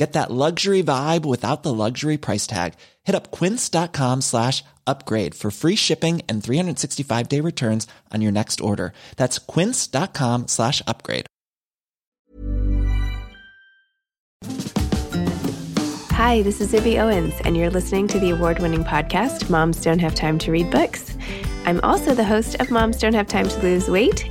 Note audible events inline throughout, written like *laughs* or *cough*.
Get that luxury vibe without the luxury price tag. Hit up quince.com slash upgrade for free shipping and 365 day returns on your next order. That's quince.com slash upgrade. Hi, this is Zibby Owens, and you're listening to the award winning podcast, Moms Don't Have Time to Read Books. I'm also the host of Moms Don't Have Time to Lose Weight,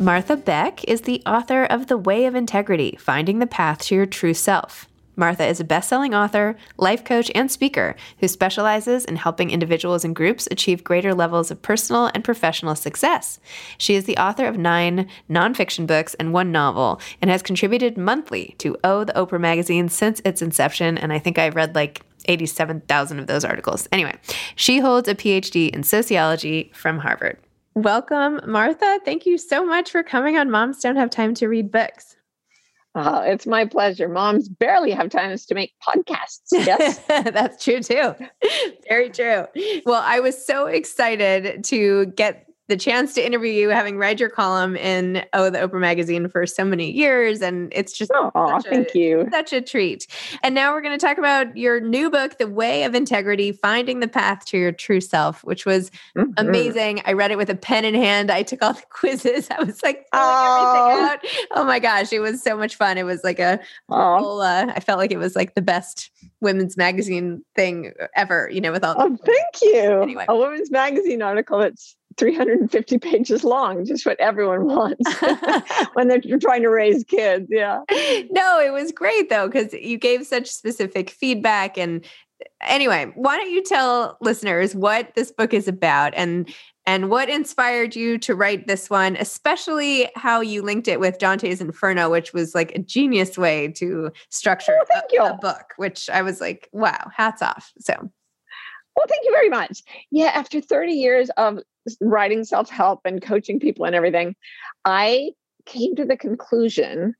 Martha Beck is the author of The Way of Integrity Finding the Path to Your True Self. Martha is a best selling author, life coach, and speaker who specializes in helping individuals and groups achieve greater levels of personal and professional success. She is the author of nine nonfiction books and one novel and has contributed monthly to Oh, the Oprah magazine since its inception. And I think I've read like 87,000 of those articles. Anyway, she holds a PhD in sociology from Harvard. Welcome, Martha. Thank you so much for coming on Moms Don't Have Time to Read Books. Oh, it's my pleasure. Moms barely have times to make podcasts. Yes. *laughs* That's true too. Very true. Well, I was so excited to get the chance to interview you, having read your column in Oh, the Oprah magazine for so many years. And it's just oh, thank a, you. Such a treat. And now we're going to talk about your new book, The Way of Integrity Finding the Path to Your True Self, which was mm-hmm. amazing. I read it with a pen in hand. I took all the *laughs* quizzes. I was like, oh. everything out. Oh my gosh, it was so much fun. It was like a whole, uh, I felt like it was like the best women's magazine thing ever, you know, with all Oh, thank you. Anyway. A women's magazine article that's 350 pages long, just what everyone *laughs* wants *laughs* when they're trying to raise kids. Yeah. No, it was great though, because you gave such specific feedback. And anyway, why don't you tell listeners what this book is about and and what inspired you to write this one, especially how you linked it with Dante's Inferno, which was like a genius way to structure oh, a, a book, which I was like, wow, hats off. So well, thank you very much. Yeah, after 30 years of writing self help and coaching people and everything, I came to the conclusion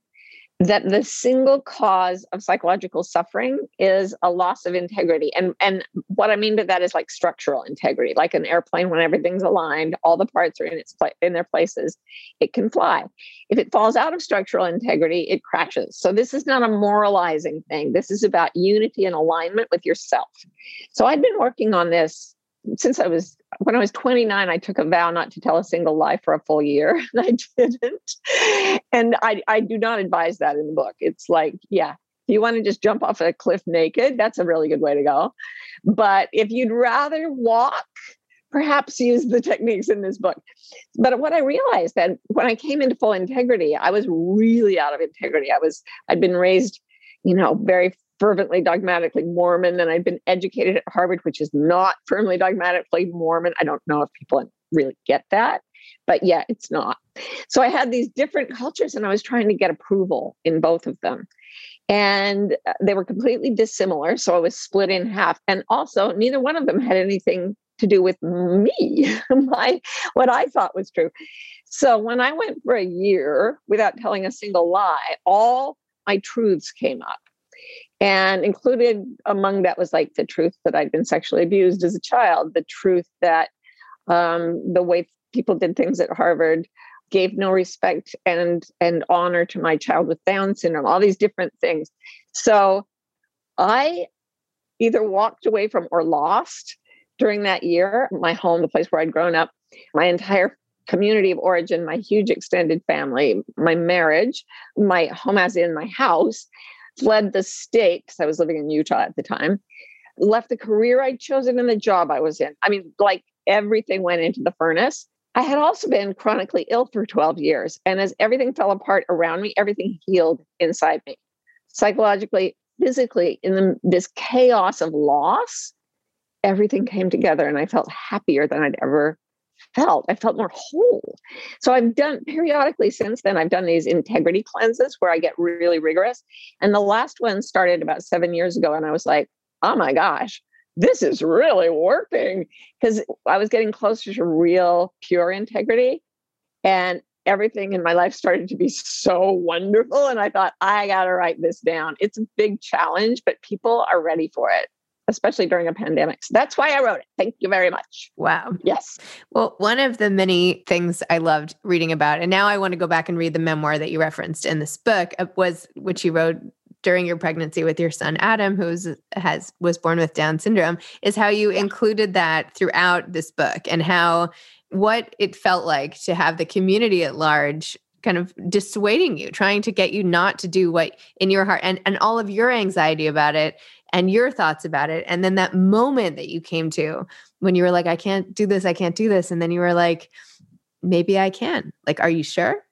that the single cause of psychological suffering is a loss of integrity. And and what i mean by that is like structural integrity like an airplane when everything's aligned all the parts are in its pla- in their places it can fly. If it falls out of structural integrity it crashes. So this is not a moralizing thing. This is about unity and alignment with yourself. So i'd been working on this since I was when I was 29, I took a vow not to tell a single lie for a full year, *laughs* and I didn't. And I I do not advise that in the book. It's like, yeah, if you want to just jump off a cliff naked, that's a really good way to go. But if you'd rather walk, perhaps use the techniques in this book. But what I realized that when I came into full integrity, I was really out of integrity. I was I'd been raised, you know, very fervently dogmatically Mormon, and I'd been educated at Harvard, which is not firmly dogmatically Mormon. I don't know if people really get that, but yeah, it's not. So I had these different cultures, and I was trying to get approval in both of them. And uh, they were completely dissimilar. So I was split in half. And also, neither one of them had anything to do with me, *laughs* my what I thought was true. So when I went for a year without telling a single lie, all my truths came up. And included among that was like the truth that I'd been sexually abused as a child, the truth that um, the way people did things at Harvard gave no respect and and honor to my child with Down syndrome, all these different things. So I either walked away from or lost during that year my home, the place where I'd grown up, my entire community of origin, my huge extended family, my marriage, my home as in my house, fled the state because I was living in Utah at the time, left the career I'd chosen and the job I was in. I mean, like everything went into the furnace. I had also been chronically ill for 12 years. And as everything fell apart around me, everything healed inside me, psychologically, physically, in the, this chaos of loss, everything came together and I felt happier than I'd ever felt. I felt more whole. So I've done periodically since then, I've done these integrity cleanses where I get really rigorous. And the last one started about seven years ago. And I was like, oh my gosh, this is really working because I was getting closer to real, pure integrity. And everything in my life started to be so wonderful. And I thought, I got to write this down. It's a big challenge, but people are ready for it especially during a pandemic. So that's why I wrote it. Thank you very much. Wow. Yes. Well, one of the many things I loved reading about, and now I want to go back and read the memoir that you referenced in this book, uh, was which you wrote during your pregnancy with your son Adam, who's has was born with Down syndrome, is how you included that throughout this book and how what it felt like to have the community at large kind of dissuading you, trying to get you not to do what in your heart and, and all of your anxiety about it and your thoughts about it. And then that moment that you came to when you were like, I can't do this, I can't do this. And then you were like, maybe I can. Like, are you sure?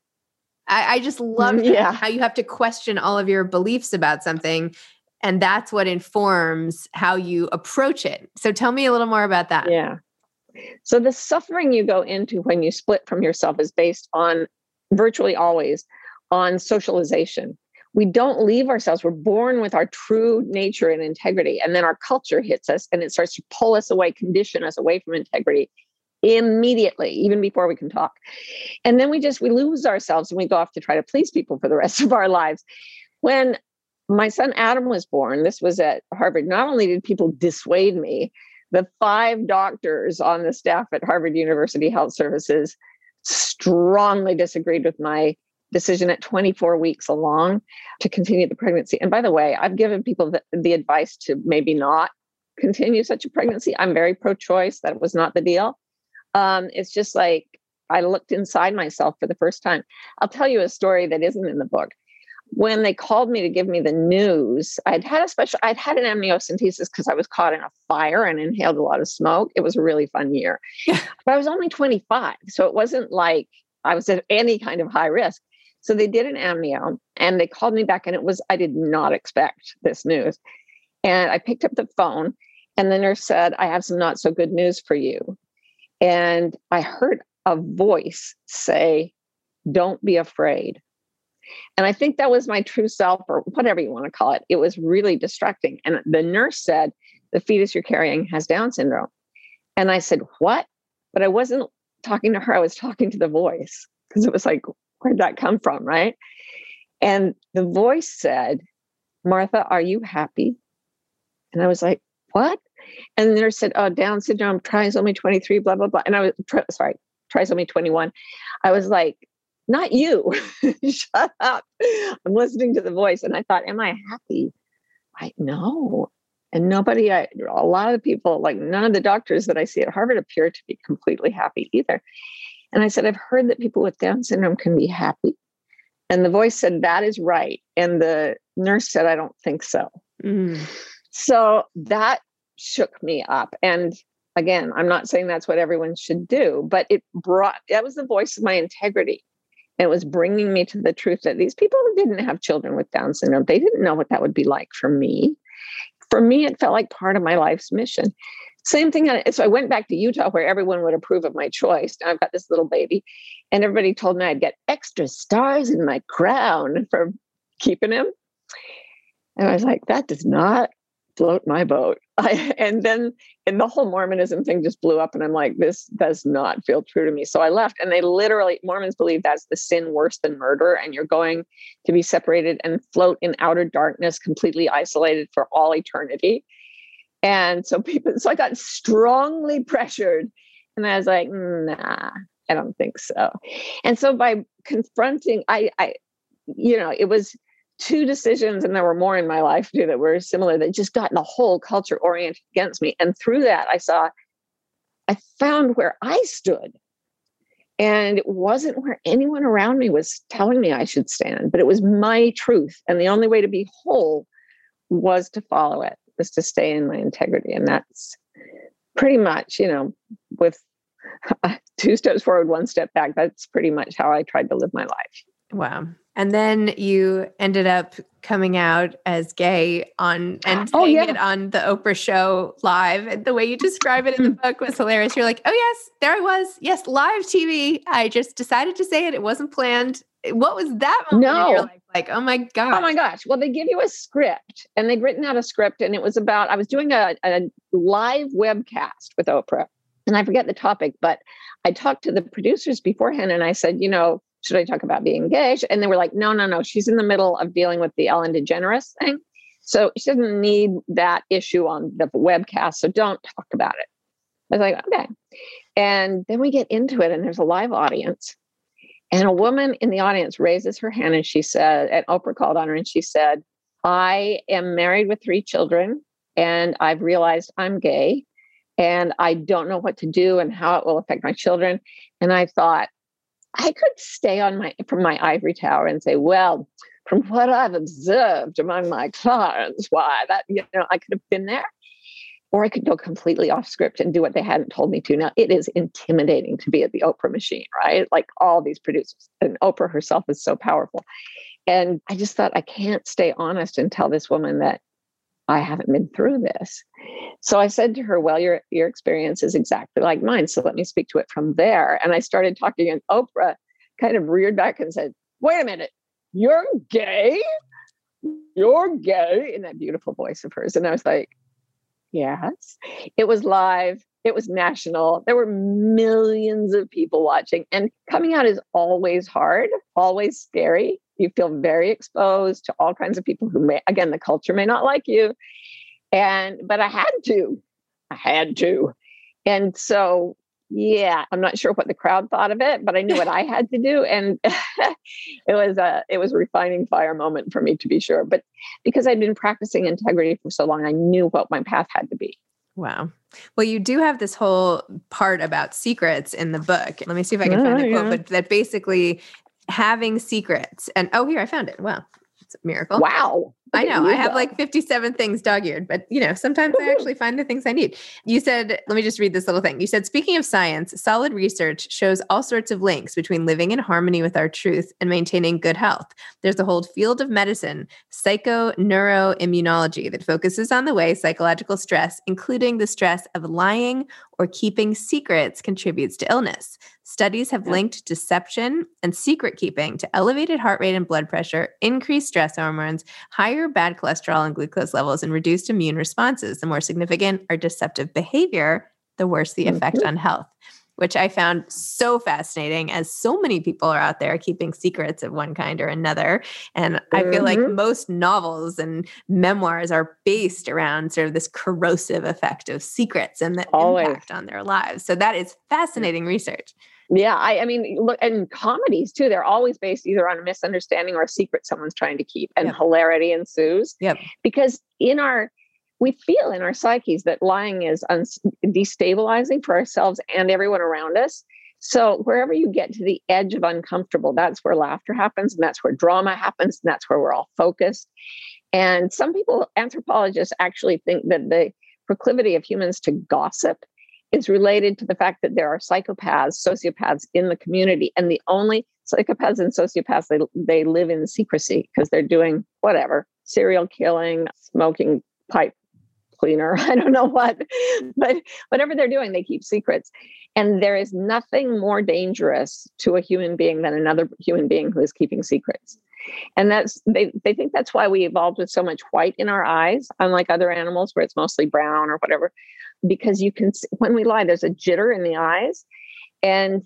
I, I just love mm, yeah. how you have to question all of your beliefs about something. And that's what informs how you approach it. So tell me a little more about that. Yeah. So the suffering you go into when you split from yourself is based on virtually always on socialization we don't leave ourselves. We're born with our true nature and integrity. And then our culture hits us and it starts to pull us away, condition us away from integrity immediately, even before we can talk. And then we just, we lose ourselves and we go off to try to please people for the rest of our lives. When my son Adam was born, this was at Harvard, not only did people dissuade me, the five doctors on the staff at Harvard University Health Services strongly disagreed with my decision at 24 weeks along to continue the pregnancy. And by the way, I've given people the, the advice to maybe not continue such a pregnancy. I'm very pro choice. That was not the deal. Um, it's just like I looked inside myself for the first time. I'll tell you a story that isn't in the book. When they called me to give me the news, I'd had a special, I'd had an amniocentesis because I was caught in a fire and inhaled a lot of smoke. It was a really fun year. *laughs* but I was only 25. So it wasn't like I was at any kind of high risk. So they did an amnio and they called me back, and it was, I did not expect this news. And I picked up the phone, and the nurse said, I have some not so good news for you. And I heard a voice say, Don't be afraid. And I think that was my true self, or whatever you want to call it. It was really distracting. And the nurse said, The fetus you're carrying has Down syndrome. And I said, What? But I wasn't talking to her, I was talking to the voice because it was like, where'd that come from? Right. And the voice said, Martha, are you happy? And I was like, what? And the nurse said, oh, Down syndrome, trisomy 23, blah, blah, blah. And I was, sorry, trisomy 21. I was like, not you. *laughs* Shut up. I'm listening to the voice. And I thought, am I happy? I know. And nobody, I, a lot of the people, like none of the doctors that I see at Harvard appear to be completely happy either. And I said, I've heard that people with Down syndrome can be happy. And the voice said, That is right. And the nurse said, I don't think so. Mm. So that shook me up. And again, I'm not saying that's what everyone should do, but it brought, that was the voice of my integrity. It was bringing me to the truth that these people who didn't have children with Down syndrome. They didn't know what that would be like for me. For me, it felt like part of my life's mission. Same thing. Uh, so I went back to Utah where everyone would approve of my choice. Now I've got this little baby, and everybody told me I'd get extra stars in my crown for keeping him. And I was like, that does not float my boat. I, and then and the whole Mormonism thing just blew up, and I'm like, this does not feel true to me. So I left, and they literally Mormons believe that's the sin worse than murder, and you're going to be separated and float in outer darkness, completely isolated for all eternity. And so people, so I got strongly pressured, and I was like, nah, I don't think so. And so by confronting, I, I, you know, it was two decisions, and there were more in my life too that were similar that just got the whole culture oriented against me. And through that, I saw, I found where I stood. And it wasn't where anyone around me was telling me I should stand, but it was my truth. And the only way to be whole was to follow it, was to stay in my integrity. And that's pretty much, you know, with *laughs* two steps forward, one step back. That's pretty much how I tried to live my life. Wow. And then you ended up coming out as gay on and oh, saying yeah. it on the Oprah show live. And the way you describe it in the hmm. book was hilarious. You're like, oh yes, there I was. Yes, live TV. I just decided to say it. It wasn't planned. What was that moment no. Like, like, oh my God. Oh my gosh. Well, they give you a script and they'd written out a script and it was about, I was doing a, a live webcast with Oprah. And I forget the topic, but I talked to the producers beforehand and I said, you know, should I talk about being gay? And they were like, no, no, no. She's in the middle of dealing with the Ellen DeGeneres thing. So she doesn't need that issue on the webcast. So don't talk about it. I was like, okay. And then we get into it, and there's a live audience. And a woman in the audience raises her hand and she said, and Oprah called on her and she said, I am married with three children and I've realized I'm gay and I don't know what to do and how it will affect my children. And I thought, I could stay on my from my ivory tower and say, well, from what I've observed among my clients, why that you know I could have been there, or I could go completely off script and do what they hadn't told me to. Now it is intimidating to be at the Oprah machine, right? Like all these producers, and Oprah herself is so powerful. And I just thought I can't stay honest and tell this woman that I haven't been through this. So I said to her, Well, your, your experience is exactly like mine. So let me speak to it from there. And I started talking, and Oprah kind of reared back and said, Wait a minute, you're gay? You're gay? In that beautiful voice of hers. And I was like, Yes. It was live, it was national. There were millions of people watching. And coming out is always hard, always scary. You feel very exposed to all kinds of people who may, again, the culture may not like you. And, but I had to, I had to. And so, yeah, I'm not sure what the crowd thought of it, but I knew what I had to do. And *laughs* it was a, it was a refining fire moment for me to be sure. But because I'd been practicing integrity for so long, I knew what my path had to be. Wow. Well, you do have this whole part about secrets in the book. Let me see if I can oh, find oh, a quote, but that basically having secrets. And oh, here I found it. Wow. It's a miracle. Wow. I know. I have like 57 things dog eared, but you know, sometimes I actually find the things I need. You said, let me just read this little thing. You said, speaking of science, solid research shows all sorts of links between living in harmony with our truth and maintaining good health. There's a whole field of medicine, psychoneuroimmunology, that focuses on the way psychological stress, including the stress of lying or keeping secrets, contributes to illness. Studies have linked deception and secret keeping to elevated heart rate and blood pressure, increased stress hormones, higher bad cholesterol and glucose levels, and reduced immune responses. The more significant our deceptive behavior, the worse the effect mm-hmm. on health, which I found so fascinating as so many people are out there keeping secrets of one kind or another. And. I feel like mm-hmm. most novels and memoirs are based around sort of this corrosive effect of secrets and the Always. impact on their lives. So that is fascinating research. Yeah, I, I mean, look, and comedies too, they're always based either on a misunderstanding or a secret someone's trying to keep, and yep. hilarity ensues. Yep. Because in our we feel in our psyches that lying is un- destabilizing for ourselves and everyone around us. So wherever you get to the edge of uncomfortable, that's where laughter happens, and that's where drama happens, and that's where we're all focused. And some people, anthropologists, actually think that the proclivity of humans to gossip is related to the fact that there are psychopaths, sociopaths in the community, and the only psychopaths and sociopaths they they live in secrecy because they're doing whatever serial killing, smoking pipe cleaner, *laughs* I don't know what, but whatever they're doing, they keep secrets. And there is nothing more dangerous to a human being than another human being who is keeping secrets. And that's they they think that's why we evolved with so much white in our eyes, unlike other animals where it's mostly brown or whatever. Because you can when we lie, there's a jitter in the eyes, and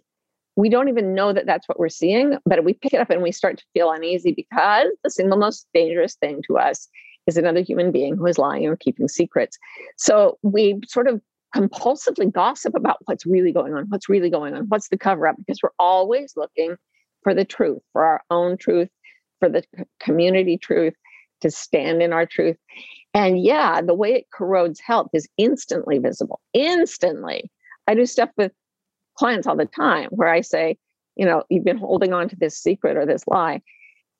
we don't even know that that's what we're seeing, but we pick it up and we start to feel uneasy because the single most dangerous thing to us is another human being who is lying or keeping secrets. So we sort of compulsively gossip about what's really going on, what's really going on, what's the cover up, because we're always looking for the truth, for our own truth, for the community truth, to stand in our truth. And yeah, the way it corrodes health is instantly visible, instantly. I do stuff with clients all the time where I say, you know, you've been holding on to this secret or this lie,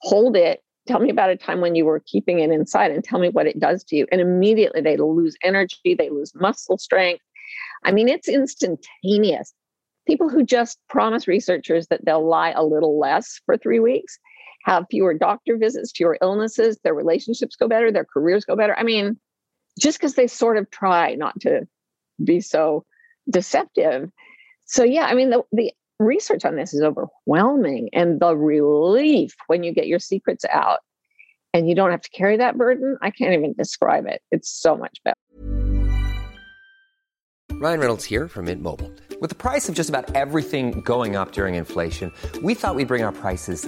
hold it. Tell me about a time when you were keeping it inside and tell me what it does to you. And immediately they lose energy, they lose muscle strength. I mean, it's instantaneous. People who just promise researchers that they'll lie a little less for three weeks have fewer doctor visits, fewer illnesses, their relationships go better, their careers go better. I mean, just because they sort of try not to be so deceptive. So, yeah, I mean, the, the research on this is overwhelming. And the relief when you get your secrets out and you don't have to carry that burden, I can't even describe it. It's so much better. Ryan Reynolds here from Mint Mobile. With the price of just about everything going up during inflation, we thought we'd bring our prices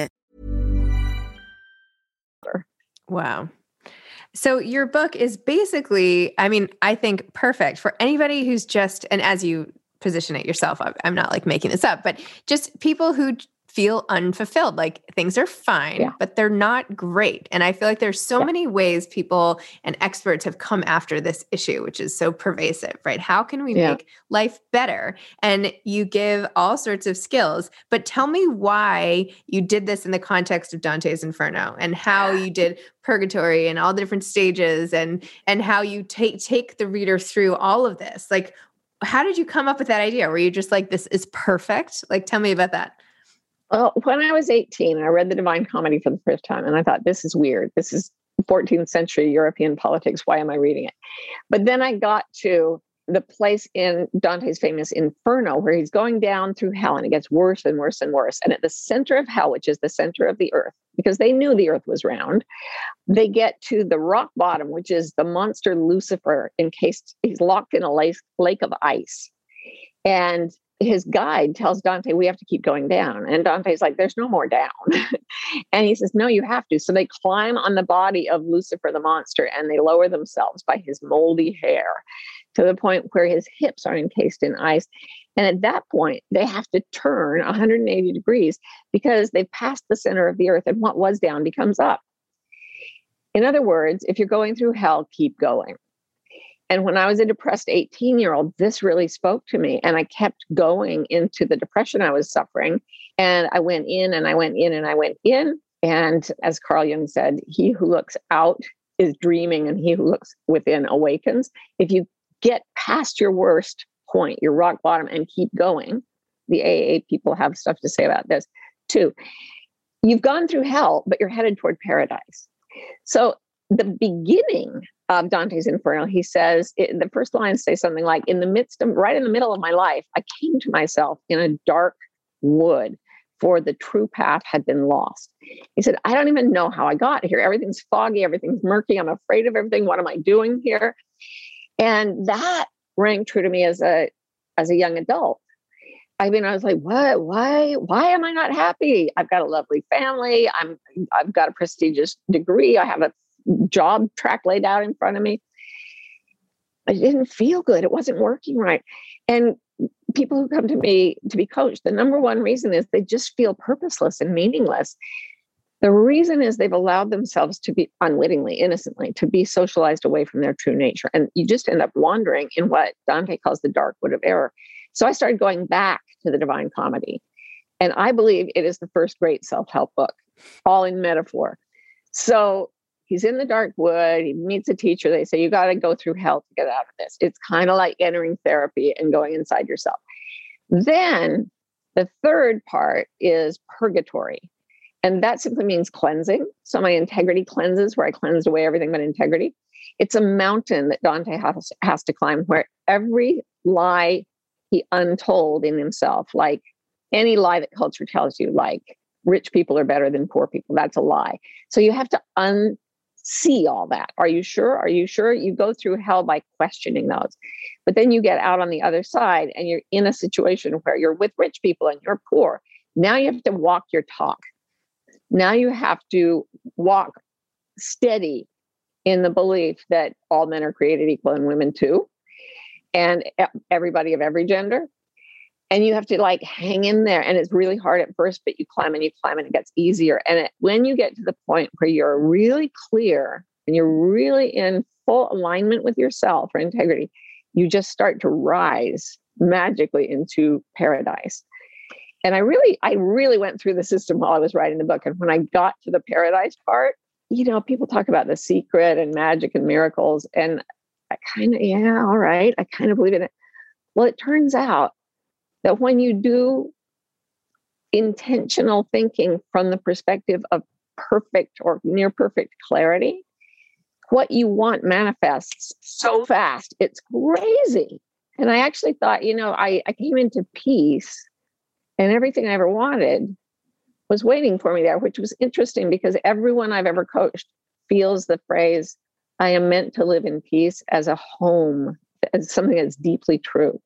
Wow. So your book is basically, I mean, I think perfect for anybody who's just, and as you position it yourself, I'm- not like making this up, but just people who feel unfulfilled. Like things are fine, Yeah. but they're not great. And I feel like there's so Yeah. many ways people and experts have come after this issue, which is so pervasive, right? How can we Yeah. make life better? And you give all sorts of skills, but tell me why you did this in the context of Dante's Inferno and how you *laughs* did purgatory and all the different stages and and how you take take the reader through all of this. Like how did you come up with that idea? Were you just like this is perfect? Like tell me about that. Well, when I was 18, I read the Divine Comedy for the first time, and I thought, this is weird. This is 14th century European politics. Why am I reading it? But then I got to the place in Dante's famous Inferno where he's going down through hell and it gets worse and worse and worse. And at the center of hell, which is the center of the earth, because they knew the earth was round, they get to the rock bottom, which is the monster Lucifer, encased, he's locked in a lake, lake of ice. And his guide tells Dante, we have to keep going down. And Dante's like, there's no more down. *laughs* and he says, no, you have to. So they climb on the body of Lucifer, the monster, and they lower themselves by his moldy hair to the point where his hips are encased in ice. And at that point, they have to turn 180 degrees because they've passed the center of the earth and what was down becomes up. In other words, if you're going through hell, keep going. And when I was a depressed 18 year old, this really spoke to me. And I kept going into the depression I was suffering. And I went in and I went in and I went in. And as Carl Jung said, he who looks out is dreaming and he who looks within awakens. If you get past your worst point, your rock bottom, and keep going, the AA people have stuff to say about this too. You've gone through hell, but you're headed toward paradise. So the beginning of Dante's Inferno, he says, it, the first lines say something like, in the midst of, right in the middle of my life, I came to myself in a dark wood, for the true path had been lost. He said, I don't even know how I got here. Everything's foggy, everything's murky. I'm afraid of everything. What am I doing here? And that rang true to me as a as a young adult. I mean, I was like, what? Why? Why am I not happy? I've got a lovely family. I'm I've got a prestigious degree. I have a job track laid out in front of me. I didn't feel good. It wasn't working right. And people who come to me to be coached, the number one reason is they just feel purposeless and meaningless. The reason is they've allowed themselves to be unwittingly, innocently, to be socialized away from their true nature. And you just end up wandering in what Dante calls the dark wood of error. So I started going back to the Divine Comedy. And I believe it is the first great self help book, all in metaphor. So he's in the dark wood. He meets a teacher. They say, You got to go through hell to get out of this. It's kind of like entering therapy and going inside yourself. Then the third part is purgatory. And that simply means cleansing. So my integrity cleanses, where I cleansed away everything but integrity. It's a mountain that Dante has, has to climb where every lie he untold in himself, like any lie that culture tells you, like rich people are better than poor people, that's a lie. So you have to un see all that. Are you sure? Are you sure? You go through hell by questioning those. But then you get out on the other side and you're in a situation where you're with rich people and you're poor. Now you have to walk your talk. Now you have to walk steady in the belief that all men are created equal and women too, and everybody of every gender and you have to like hang in there and it's really hard at first but you climb and you climb and it gets easier and it, when you get to the point where you're really clear and you're really in full alignment with yourself or integrity you just start to rise magically into paradise. And i really i really went through the system while i was writing the book and when i got to the paradise part you know people talk about the secret and magic and miracles and i kind of yeah all right i kind of believe in it. Well it turns out that when you do intentional thinking from the perspective of perfect or near perfect clarity, what you want manifests so fast. It's crazy. And I actually thought, you know, I, I came into peace and everything I ever wanted was waiting for me there, which was interesting because everyone I've ever coached feels the phrase, I am meant to live in peace as a home, as something that's deeply true.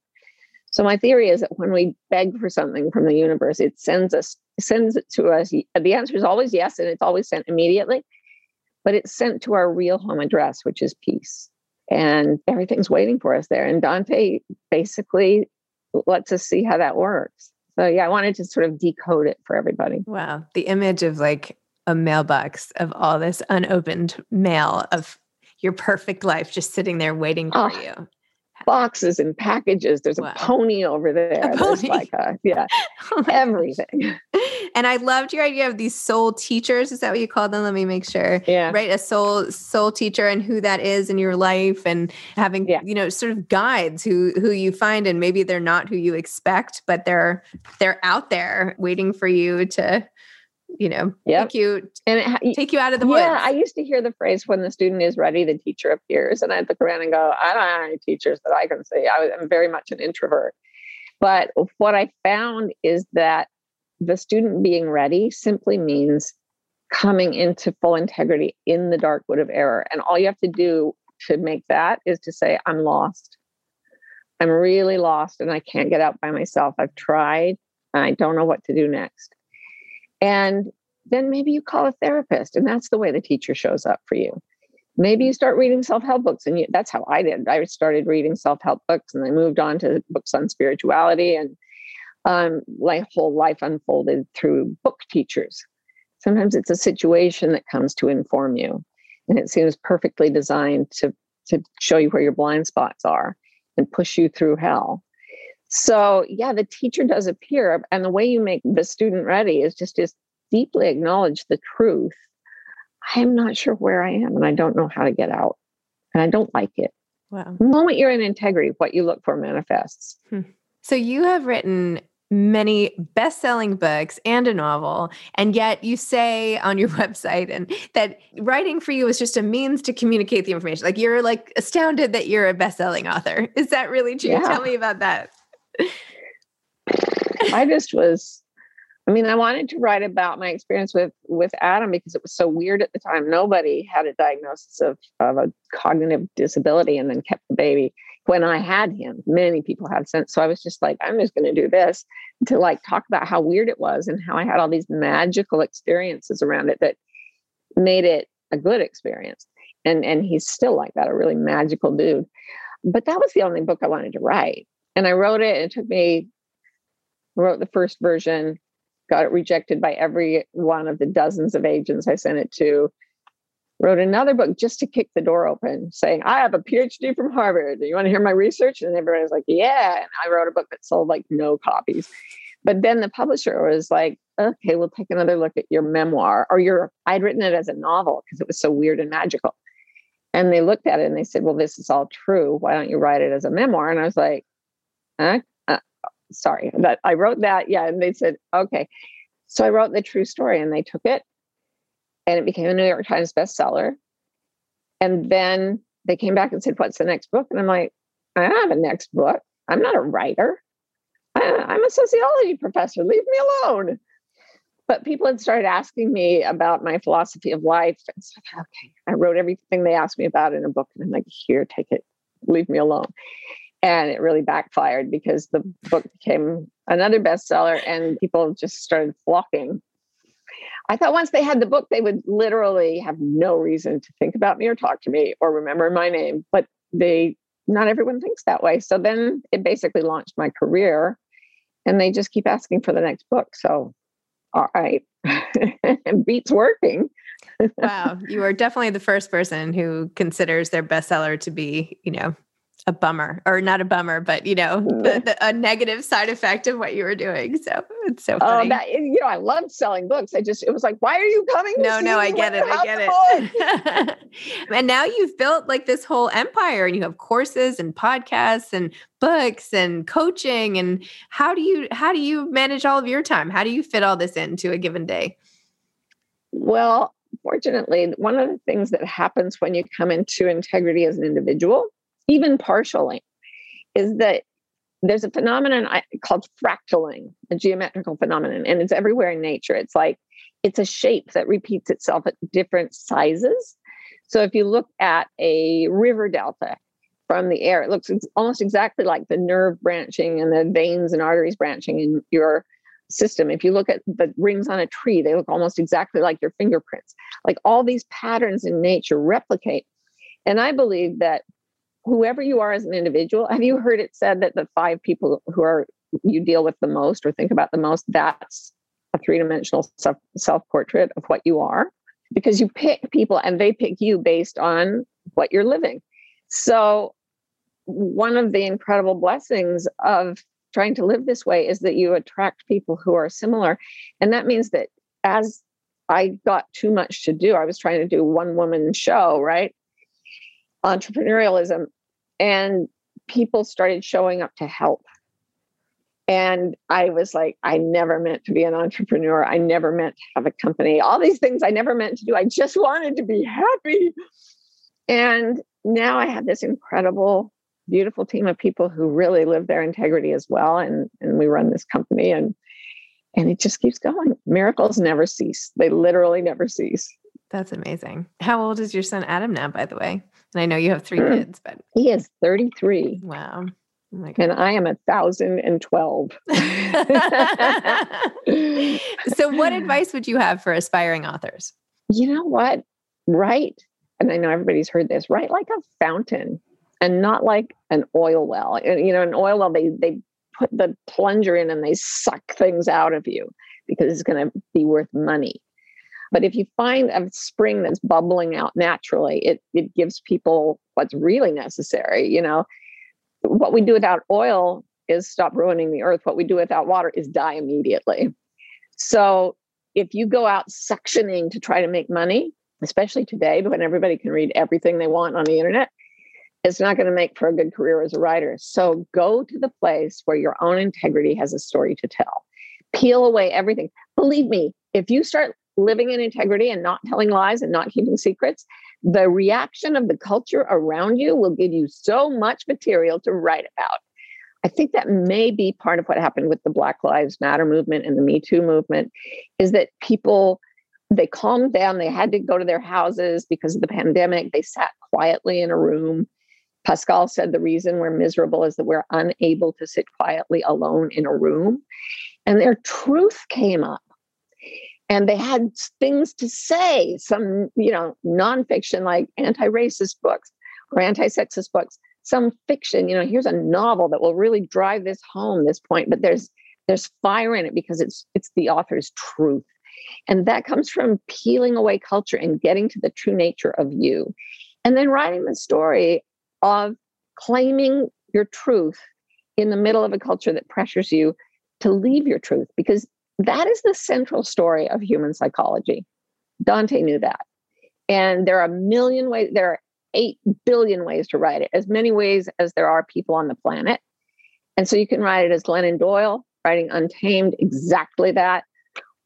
So my theory is that when we beg for something from the universe, it sends us sends it to us. The answer is always yes, and it's always sent immediately, but it's sent to our real home address, which is peace. And everything's waiting for us there. And Dante basically lets us see how that works. So yeah, I wanted to sort of decode it for everybody. Wow. The image of like a mailbox of all this unopened mail of your perfect life just sitting there waiting for oh, you boxes and packages. There's wow. a pony over there. A pony. like a, yeah, *laughs* oh everything. And I loved your idea of these soul teachers. Is that what you call them? Let me make sure. Yeah. Right. A soul soul teacher and who that is in your life and having, yeah. you know, sort of guides who who you find and maybe they're not who you expect, but they're they're out there waiting for you to you know, yep. take you and it, take you out of the woods. Yeah, I used to hear the phrase "when the student is ready, the teacher appears," and I'd look around and go, "I don't have any teachers that I can see. I, am very much an introvert." But what I found is that the student being ready simply means coming into full integrity in the dark wood of error, and all you have to do to make that is to say, "I'm lost. I'm really lost, and I can't get out by myself. I've tried. And I don't know what to do next." And then maybe you call a therapist, and that's the way the teacher shows up for you. maybe you start reading self-help books and you, that's how i did. I started reading self-help books and i moved on to books on spirituality and um, my whole life unfolded through book teachers. Sometimes it's a situation that comes to inform you and it seems perfectly designed to to show you where your blind spots are and push you through hell so yeah the teacher does appear and the way you make the student ready is just to deeply acknowledge the truth I am not sure where I am and I don't know how to get out. And I don't like it. Wow. The moment you're in integrity, what you look for manifests. Hmm. So you have written many best-selling books and a novel and yet you say on your *laughs* website and that writing for you is just a means to communicate the information like you're like astounded that you're a best-selling author is that really true Yeah. tell me about that I just was I mean, I wanted to write about my experience with with Adam because it was so weird at the time. Nobody had a diagnosis of, of a cognitive disability and then kept the baby. When I had him, many people had since. So I was just like, I'm just going to do this to like talk about how weird it was and how I had all these magical experiences around it that made it a good experience. And and he's still like that, a really magical dude. But that was the only book I wanted to write. And I wrote it, it took me wrote the first version, got it rejected by every one of the dozens of agents I sent it to. Wrote another book just to kick the door open, saying, I have a PhD from Harvard. Do you want to hear my research? And everybody was like, Yeah. And I wrote a book that sold like no copies. But then the publisher was like, Okay, we'll take another look at your memoir or your, I'd written it as a novel because it was so weird and magical. And they looked at it and they said, Well, this is all true. Why don't you write it as a memoir? And I was like, huh? Uh, sorry that I wrote that. Yeah. And they said, okay. So I wrote the true story and they took it and it became a New York Times bestseller. And then they came back and said, what's the next book? And I'm like, I have a next book. I'm not a writer. I'm a sociology professor. Leave me alone. But people had started asking me about my philosophy of life. And so, okay, I wrote everything they asked me about in a book. And I'm like, here, take it. Leave me alone and it really backfired because the book became another bestseller and people just started flocking. I thought once they had the book they would literally have no reason to think about me or talk to me or remember my name but they not everyone thinks that way. So then it basically launched my career and they just keep asking for the next book. So all right. And *laughs* beats working. *laughs* Wow. You are definitely the first person who considers their bestseller to be you know a bummer or not a bummer but you know *laughs* the, mm. the, a negative side effect of what you were doing. So it's so Oh, funny. that you know, I loved selling books. I just it was like, why are you coming? no no i get it i get it *laughs* and now you've built like this whole empire and you have courses and podcasts and books and coaching and how do you how do you manage all of your time? How do you fit all this into a given day? Well, fortunately, one of the things that happens when you come into integrity as an individual, even partially, is that there's a phenomenon called fractaling, a geometrical phenomenon, and it's everywhere in nature. It's like it's a shape that repeats itself at different sizes. So if you look at a river delta from the air, it looks almost exactly like the nerve branching and the veins and arteries branching in your system. If you look at the rings on a tree, they look almost exactly like your fingerprints. Like all these patterns in nature replicate. And I believe that whoever you are as an individual, have you heard it said that the five people who are you deal with the most or think about the most, that's a three-dimensional self self-portrait of what you are? Because you pick people and they pick you based on what you're living. So one of the incredible blessings of trying to live this way is that you attract people who are similar. And that means that as I got too much to do, I was trying to do one woman show, right? Entrepreneurialism. And people started showing up to help. And I was like, I never meant to be an entrepreneur. I never meant to have a company. All these things I never meant to do. I just wanted to be happy. And now I have this incredible beautiful team of people who really live their integrity as well and and we run this company and and it just keeps going miracles never cease they literally never cease that's amazing. How old is your son adam now by the way? And i know you have three Mm. kids but he is 33 wow. Oh and i am a thousand and twelve. *laughs* So what *laughs* advice would you have for aspiring authors? You know what? Write and I know everybody's heard this, write like a fountain and not like an oil well. You know, an oil well, they they put the plunger in and they suck things out of you because it's going to be worth money. But if you find a spring that's bubbling out naturally, it it gives people what's really necessary. You know, what we do without oil is stop ruining the earth. What we do without water is die immediately. So if you go out suctioning to try to make money, especially today when everybody can read everything they want on the internet, it's not going to make for a good career as a writer. So go to the place where your own integrity has a story to tell. Peel away everything. Believe me, if you start living in integrity and not telling lies and not keeping secrets, the reaction of the culture around you will give you so much material to write about. I think that may be part of what happened with the Black Lives Matter movement and the Me Too movement is that people they calmed down, they had to go to their houses because of the pandemic. They sat quietly in a room. Pascal said the reason we're miserable is that we're unable to sit quietly alone in a room. And their truth came up and they had things to say some you know nonfiction like anti-racist books or anti-sexist books some fiction you know here's a novel that will really drive this home this point but there's there's fire in it because it's it's the author's truth. And that comes from peeling away culture and getting to the true nature of you. And then writing the story of claiming your truth in the middle of a culture that pressures you to leave your truth because that is the central story of human psychology. Dante knew that. And there are a million ways, there are 8 billion ways to write it, as many ways as there are people on the planet. And so you can write it as Glennon Doyle, writing Untamed, exactly that.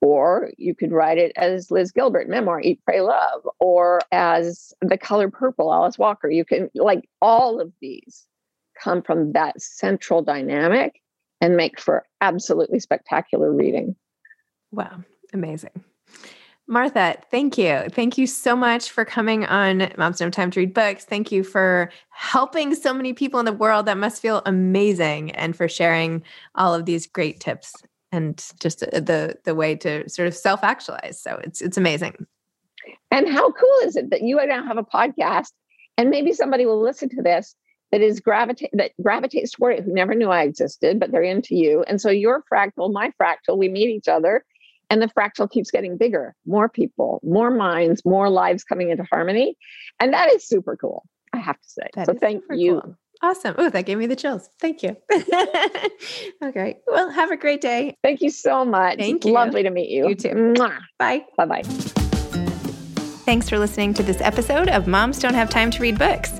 Or you could write it as Liz Gilbert, memoir, Eat, Pray, Love, or as The Color Purple, Alice Walker. You can, like, all of these come from that central dynamic and make for absolutely spectacular reading. Wow, amazing. Martha, thank you. Thank you so much for coming on Moms No Time to Read Books. Thank you for helping so many people in the world. That must feel amazing. And for sharing all of these great tips and just uh, the the way to sort of self-actualize. So it's it's amazing. And how cool is it that you now have a podcast and maybe somebody will listen to this that is gravitate that gravitates toward it who never knew I existed, but they're into you. And so your fractal, my fractal, we meet each other and the fractal keeps getting bigger, more people, more minds, more lives coming into harmony. And that is super cool, I have to say. That so thank you. Cool. Awesome. Oh, that gave me the chills. Thank you. *laughs* okay. Well, have a great day. Thank you so much. Thank you. Lovely to meet you. You too. Mwah. Bye. Bye bye. Thanks for listening to this episode of Moms Don't Have Time to Read Books.